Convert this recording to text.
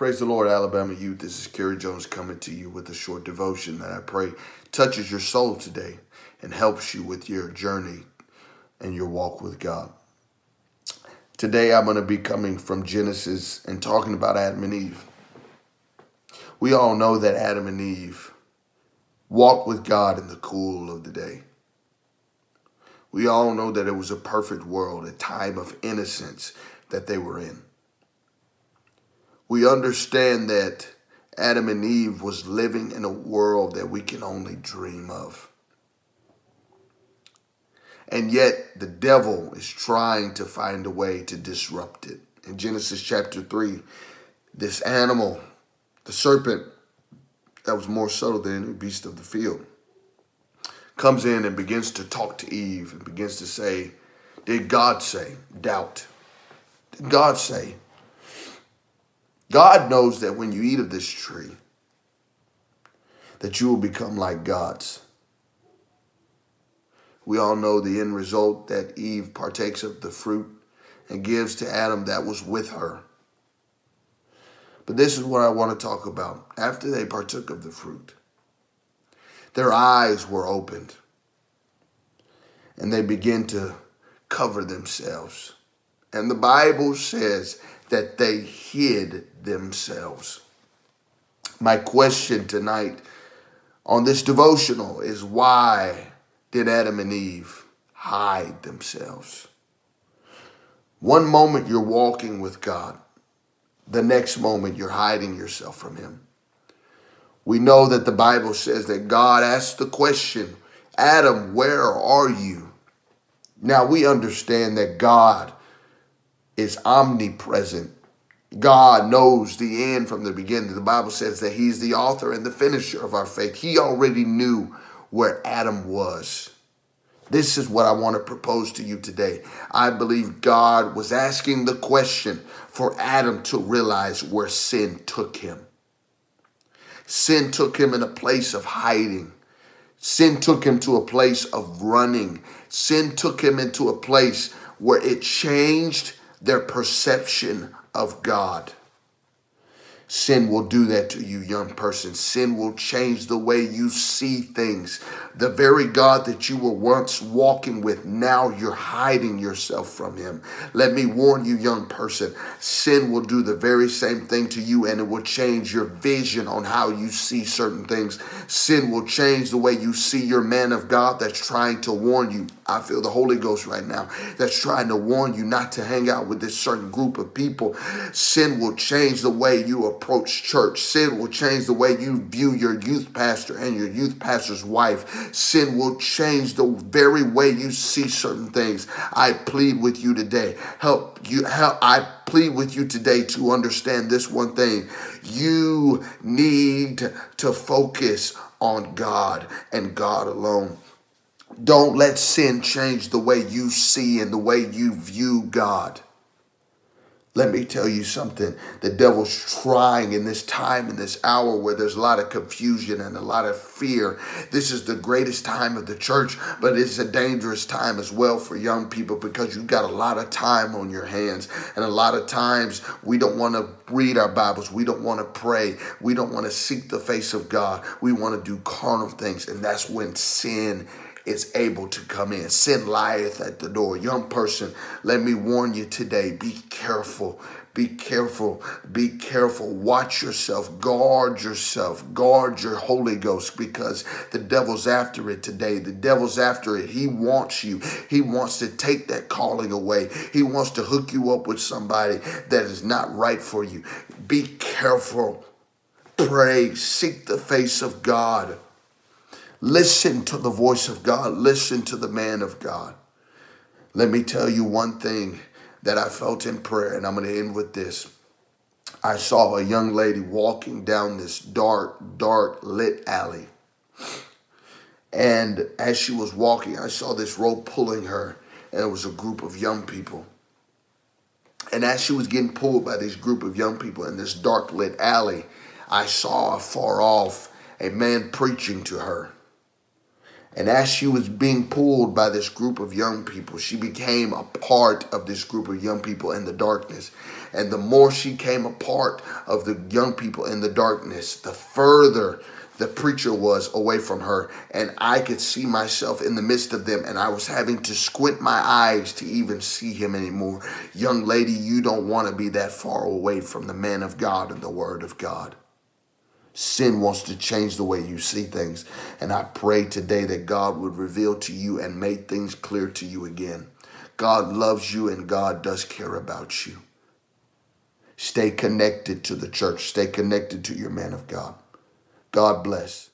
Praise the Lord, Alabama youth. This is Kerry Jones coming to you with a short devotion that I pray touches your soul today and helps you with your journey and your walk with God. Today I'm going to be coming from Genesis and talking about Adam and Eve. We all know that Adam and Eve walked with God in the cool of the day. We all know that it was a perfect world, a time of innocence that they were in we understand that Adam and Eve was living in a world that we can only dream of. And yet the devil is trying to find a way to disrupt it. In Genesis chapter 3, this animal, the serpent, that was more subtle than any beast of the field, comes in and begins to talk to Eve and begins to say, Did God say? Doubt. Did God say? God knows that when you eat of this tree, that you will become like gods. We all know the end result that Eve partakes of the fruit and gives to Adam that was with her. But this is what I want to talk about. After they partook of the fruit, their eyes were opened and they begin to cover themselves. And the Bible says that they hid themselves. My question tonight on this devotional is why did Adam and Eve hide themselves? One moment you're walking with God, the next moment you're hiding yourself from Him. We know that the Bible says that God asked the question, Adam, where are you? Now we understand that God is omnipresent. God knows the end from the beginning. The Bible says that He's the author and the finisher of our faith. He already knew where Adam was. This is what I want to propose to you today. I believe God was asking the question for Adam to realize where sin took him. Sin took him in a place of hiding. Sin took him to a place of running. Sin took him into a place where it changed their perception of God. Sin will do that to you, young person. Sin will change the way you see things. The very God that you were once walking with, now you're hiding yourself from him. Let me warn you, young person, sin will do the very same thing to you and it will change your vision on how you see certain things. Sin will change the way you see your man of God that's trying to warn you. I feel the Holy Ghost right now that's trying to warn you not to hang out with this certain group of people. Sin will change the way you approach church. Sin will change the way you view your youth pastor and your youth pastor's wife. Sin will change the very way you see certain things. I plead with you today. Help you help I plead with you today to understand this one thing. You need to focus on God and God alone. Don't let sin change the way you see and the way you view God. Let me tell you something. The devil's trying in this time, in this hour where there's a lot of confusion and a lot of fear. This is the greatest time of the church, but it's a dangerous time as well for young people because you've got a lot of time on your hands. And a lot of times we don't want to read our Bibles. We don't want to pray. We don't want to seek the face of God. We want to do carnal things. And that's when sin is able to come in. Sin lieth at the door. Young person, let me warn you today be careful. Be careful. Be careful. Watch yourself. Guard yourself. Guard your Holy Ghost because the devil's after it today. The devil's after it. He wants you. He wants to take that calling away. He wants to hook you up with somebody that is not right for you. Be careful. Pray. Seek the face of God. Listen to the voice of God. Listen to the man of God. Let me tell you one thing that I felt in prayer, and I'm going to end with this. I saw a young lady walking down this dark, dark lit alley. And as she was walking, I saw this rope pulling her, and it was a group of young people. And as she was getting pulled by this group of young people in this dark lit alley, I saw far off a man preaching to her. And as she was being pulled by this group of young people, she became a part of this group of young people in the darkness. And the more she came a part of the young people in the darkness, the further the preacher was away from her. And I could see myself in the midst of them, and I was having to squint my eyes to even see him anymore. Young lady, you don't want to be that far away from the man of God and the word of God. Sin wants to change the way you see things. And I pray today that God would reveal to you and make things clear to you again. God loves you and God does care about you. Stay connected to the church. Stay connected to your man of God. God bless.